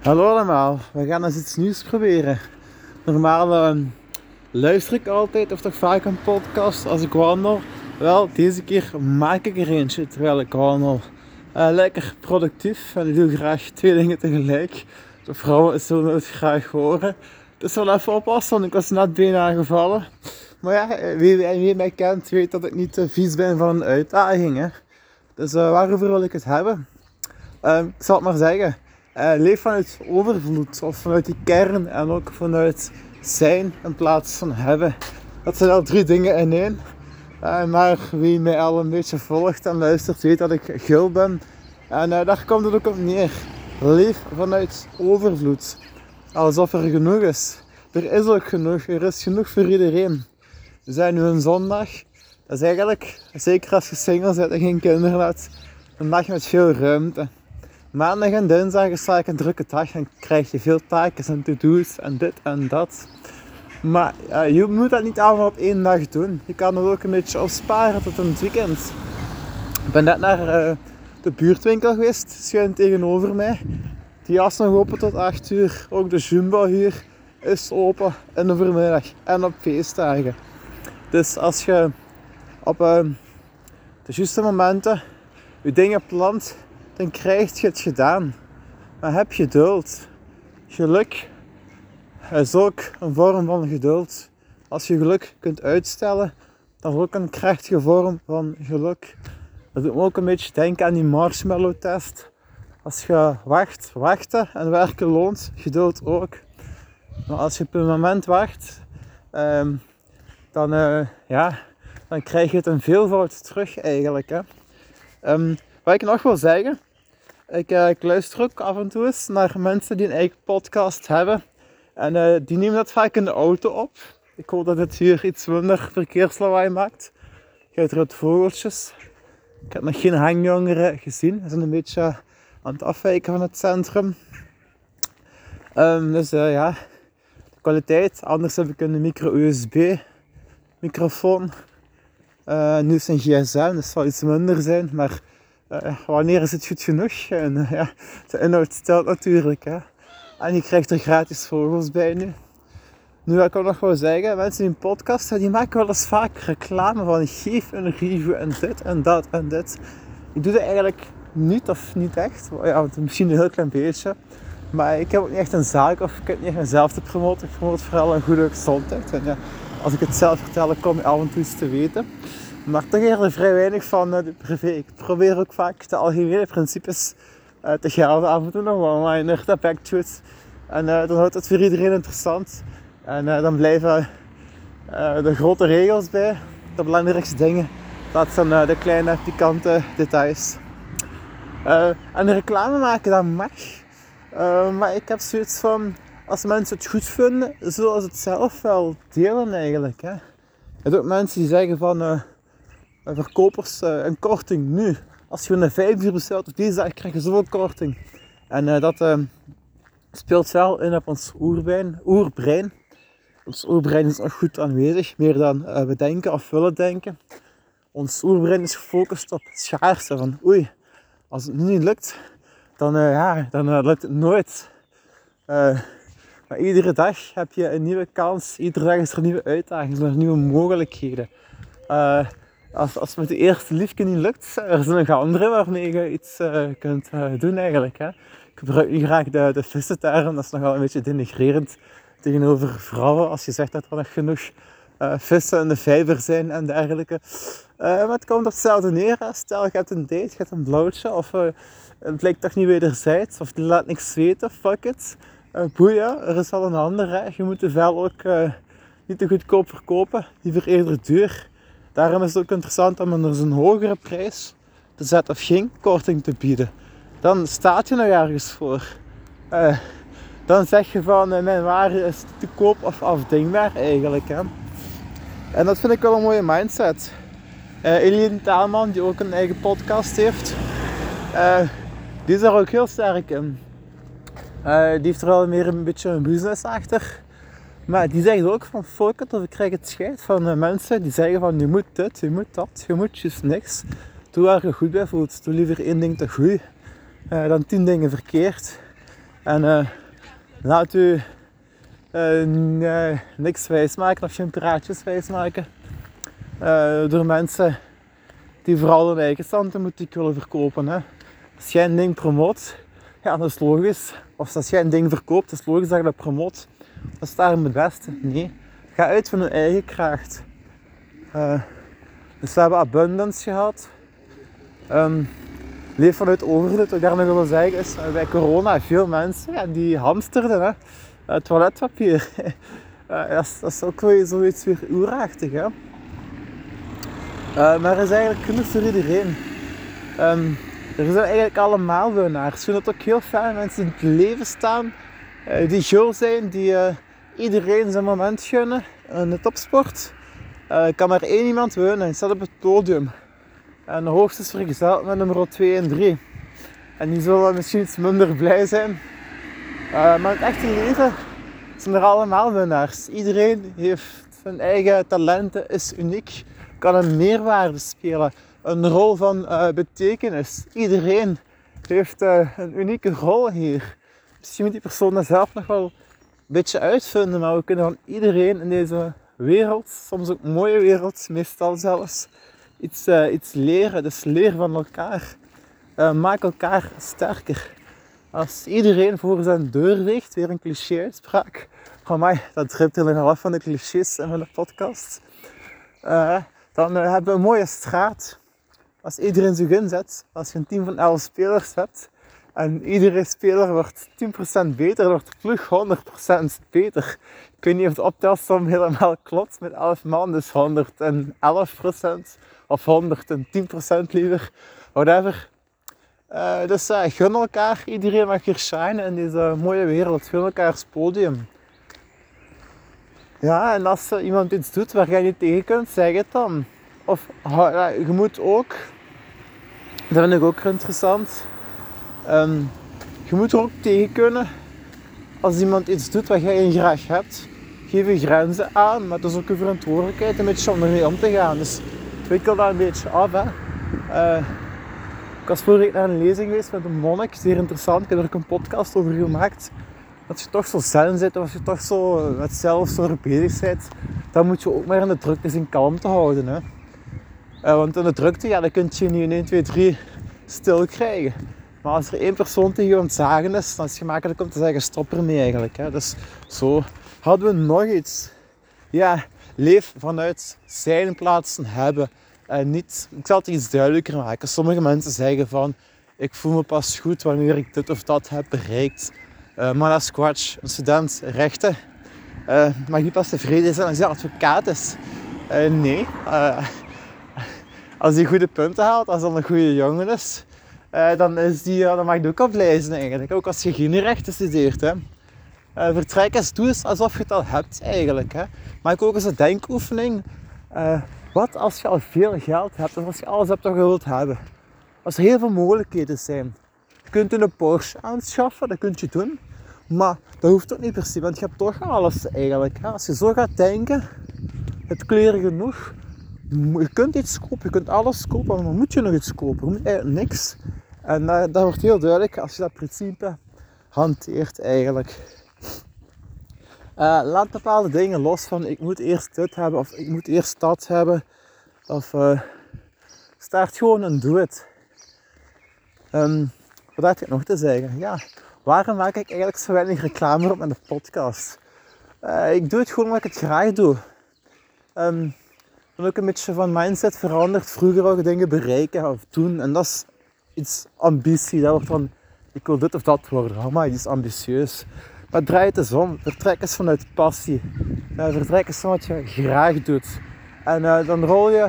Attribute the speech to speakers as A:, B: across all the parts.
A: Hallo allemaal, we gaan eens iets nieuws proberen. Normaal ehm, luister ik altijd of toch vaak een podcast als ik wandel. Wel, deze keer maak ik er eentje terwijl ik wandel. Uh, lekker productief en ik doe graag twee dingen tegelijk. De vrouwen zullen het graag horen. Dus wel even oppassen, want ik was net bijna gevallen. Maar ja, wie, wie mij kent weet dat ik niet te vies ben van een uitdaging. Hè? Dus uh, waarover wil ik het hebben? Uh, ik zal het maar zeggen. Uh, leef vanuit overvloed of vanuit die kern en ook vanuit zijn in plaats van hebben. Dat zijn al drie dingen in één. Uh, maar wie mij al een beetje volgt en luistert, weet dat ik gul ben. En uh, daar komt het ook op neer. Leef vanuit overvloed. Alsof er genoeg is. Er is ook genoeg. Er is genoeg voor iedereen. We zijn nu een zondag. Dat is eigenlijk, zeker als je single bent en geen kinderen hebt, een dag met veel ruimte. Maandag en dinsdag is vaak een drukke dag en krijg je veel taken en to-do's en dit en dat. Maar je moet dat niet allemaal op één dag doen. Je kan het ook een beetje opsparen tot een weekend. Ik ben net naar uh, de buurtwinkel geweest, schuin tegenover mij. Die was nog open tot 8 uur. Ook de Jumbo hier is open in de voormiddag en op feestdagen. Dus als je op uh, de juiste momenten je dingen plant, dan krijg je het gedaan. Maar heb geduld. Geluk is ook een vorm van geduld. Als je geluk kunt uitstellen, dat is ook een krachtige vorm van geluk. Dat doet me ook een beetje denken aan die marshmallow test. Als je wacht, wachten en werken loont, geduld ook. Maar als je op een moment wacht, um, dan, uh, ja, dan krijg je het een veelvoud terug eigenlijk. Hè. Um, wat ik nog wil zeggen, ik, uh, ik, luister ook af en toe eens naar mensen die een eigen podcast hebben. En uh, die nemen dat vaak in de auto op. Ik hoop dat het hier iets minder verkeerslawaai maakt. Je hebt vogeltjes. Ik heb nog geen hangjongeren gezien. Ze zijn een beetje aan het afwijken van het centrum. Um, dus uh, ja, de kwaliteit. Anders heb ik een micro-USB microfoon. nu is een gsm, dus zal iets minder zijn. Maar uh, wanneer is het goed genoeg? En uh, ja, de inhoud stelt natuurlijk. Hè. En je krijgt er gratis vogels bij nu. Nu wat ik ook nog wel zeggen, mensen die een podcast die maken wel eens vaak reclame van geef een review en dit en dat en dit. Ik doe dat eigenlijk niet of niet echt. Ja, misschien een heel klein beetje. Maar ik heb ook niet echt een zaak of ik heb niet echt mezelf te promoten. Ik promote vooral een goede gezondheid. En ja, als ik het zelf vertel, kom je af en toe iets te weten. Maar toch eerder vrij weinig van de privé. Ik probeer ook vaak de algemene principes uh, te gelden. Af en toe nog wel, maar je dat back to. En uh, dan houdt het voor iedereen interessant. En dan blijven de grote regels bij. De belangrijkste dingen. Dat zijn de kleine pikante details. en reclame maken, dat mag. maar ik heb zoiets van, als mensen het goed vinden, zullen ze het zelf wel delen eigenlijk. Hè. Hebt ook mensen die zeggen van verkopers uh, een korting nu. Als je een 5 uur bestelt op deze dag, krijg je zoveel korting. En uh, dat uh, speelt wel in op ons oerbrein. oerbrein. Ons oerbrein is nog goed aanwezig, meer dan we denken of willen denken. Ons oerbrein is gefocust op het schaarste. Van oei, als het nu niet lukt, dan, ja, dan lukt het nooit. maar iedere dag heb je een nieuwe kans. Iedere dag is er nieuwe uitdaging, er nieuwe mogelijkheden als, als met de eerste liefje niet lukt, er zijn nog andere waarmee je iets uh, kunt uh, doen eigenlijk. Hè. Ik gebruik niet graag de, de vissenterm, dat is nogal een beetje denigrerend tegenover vrouwen. Als je zegt dat er nog genoeg uh, vissen in de vijver zijn en dergelijke. maar het komt op hetzelfde neer. Stel je hebt een date, je hebt een blauwtje of het blijkt toch niet wederzijds of die laat niks weten, fuck it. boeien, er is al een andere. Je moet de vel ook niet te goedkoop verkopen, liever eerder duur. Daarom is het ook interessant om er een hogere prijs te zetten of geen korting te bieden. Dan staat je nog ergens voor. Uh, dan zeg je van uh, mijn waarde is te koop of afdingbaar eigenlijk. Hè. En dat vind ik wel een mooie mindset. Uh, Eline Taalman, die ook een eigen podcast heeft, die is daar ook heel sterk in. die heeft er wel meer een beetje een business achter. Maar die zeggen ook van fuck it, of ik krijg het scheid van uh, mensen die zeggen van je moet dit, je moet dat, je moet juist niks. Doe waar je goed bij voelt. Doe liever één ding te goed uh, dan tien dingen verkeerd. En uh, laat u niks wijsmaken of geen praatjes wijsmaken. Door mensen die vooral hun eigen standpunt willen verkopen. Hè. Als jij een ding promoot, ja, dat is logisch. Of als jij een ding verkoopt, is logisch dat je dat promoot. Dat is daarom het beste. Nee, ga uit van je eigen kracht. Uh, dus we hebben abundance gehad. Um, leef vanuit overvloed. Wat ik daar wil zeggen is, uh, bij corona veel mensen die hamsterden. Hè. Uh, toiletpapier. dat, is, ook weer zoiets weer oerachtig. Hè. maar er is eigenlijk genoeg voor iedereen. Um, er zijn eigenlijk allemaal winnaars. Ik vind het ook heel fijn mensen in het leven staan. Die gul zijn, die iedereen zijn moment gunnen in de topsport. Uh, kan maar één iemand winnen. Hij staat op het podium. En de hoogste is vergezeld met nummer 2 en 3. En die zullen misschien iets minder blij zijn. Maar het echte leven zijn er allemaal winnaars. Iedereen heeft zijn eigen talenten, is uniek, kan een meerwaarde spelen. Een rol van betekenis. Iedereen heeft een unieke rol hier. Misschien moet die persoon zelf nog wel een beetje uitvinden, maar we kunnen van iedereen in deze wereld, soms ook mooie wereld, meestal zelfs, iets, uh, iets leren. Dus leer van elkaar. Uh, maak elkaar sterker. Als iedereen voor zijn deur weegt, weer een cliché-uitspraak. Van mij, dat tript helemaal af van de clichés in mijn podcast. Uh, dan hebben we een mooie straat. Als iedereen zich inzet, als je een team van 11 spelers hebt, en iedere speler wordt 10% beter, wordt de ploeg 100% beter. Ik weet niet of de optelsom helemaal klopt met 11 man, dus 111% of 110% liever, whatever. Uh, dus uh, gun elkaar, iedereen mag hier shine in deze mooie wereld, gun elkaars podium. Ja, en als iemand iets doet waar jij niet tegen kunt, zeg het dan. Of je moet ook, dat vind ik ook interessant, Um, je moet er ook tegen kunnen als iemand iets doet wat jij graag hebt. Geef je grenzen aan, maar het is ook je verantwoordelijkheid een beetje om ermee om te gaan. Dus wikkel dat een beetje af. Uh, ik was vorige week naar een lezing geweest met een monnik, zeer interessant. Ik heb er ook een podcast over gemaakt. Als je toch zo zen zit, of als je toch zo met zelfzorg bezig bent, dan moet je ook maar in de drukte zien kalm te houden. Hè. Uh, want in de drukte, ja, dan kun je niet in 1, 2, 3 stil krijgen. Maar als er één persoon tegen je aan het zagen is, dan is het gemakkelijk om te zeggen stop ermee eigenlijk. Hè. Dus zo hadden we nog iets. Ja, leef vanuit zijn plaatsen hebben. En niet, ik zal het iets duidelijker maken. Sommige mensen zeggen van ik voel me pas goed wanneer ik dit of dat heb bereikt. Uh, maar dat is kwatsch. Een student rechten uh, mag niet pas tevreden zijn als hij advocaat is. Uh, nee. als hij goede punten haalt, als hij een goede jongen is, uh, dan, is die, dan mag je ook aflezen eigenlijk. Ook als je geen rechten studeert. Hè. Uh, vertrek eens, doe eens alsof je het al hebt eigenlijk. Hè. Maak ook eens een denkoefening. wat als je al veel geld hebt of als je alles hebt wat je wilt hebben? Als er heel veel mogelijkheden zijn. Je kunt een Porsche aanschaffen, dat kun je doen. Maar dat hoeft ook niet per se, want je hebt toch alles eigenlijk. Hè. Als je zo gaat denken, het kleren genoeg, je kunt iets kopen, je kunt alles kopen, maar moet je nog iets kopen? Je moet eigenlijk niks. En uh, dat wordt heel duidelijk als je dat principe hanteert eigenlijk. Uh, laat bepaalde dingen los van ik moet eerst dit hebben of ik moet eerst dat hebben. Of uh, start gewoon en doe het. Um, wat had ik nog te zeggen? Ja, waarom maak ik eigenlijk zo weinig reclame op mijn podcast? Ik doe het gewoon omdat ik het graag doe. Um, ben ook een beetje van mindset veranderd. Vroeger ook dingen bereiken of doen. En dat is iets ambitie. Dat wordt van, ik wil dit of dat worden. Oh maar, is ambitieus. Maar draai het eens om. Vertrek eens vanuit passie. Uh, vertrek eens van wat je graag doet. En uh, dan rol je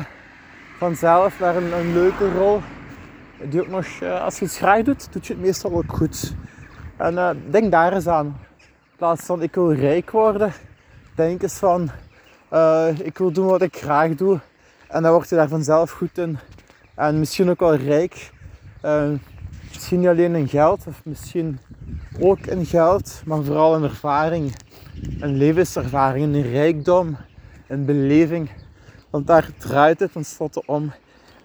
A: vanzelf naar een, een leuke rol. Die ook nog, uh, als je iets graag doet, doet je het meestal ook goed. En denk daar eens aan. In plaats van ik wil rijk worden, denk eens van ik wil doen wat ik graag doe. En dan word je daar vanzelf goed in. En misschien ook wel rijk. Uh, misschien niet alleen in geld, of misschien ook in geld, maar vooral in ervaring. Een levenservaring, een rijkdom, een beleving. Want daar draait het tenslotte om.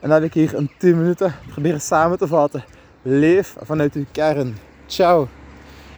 A: En dat heb ik hier in 10 minuten proberen samen te vatten. Leef vanuit uw kern. Ciao.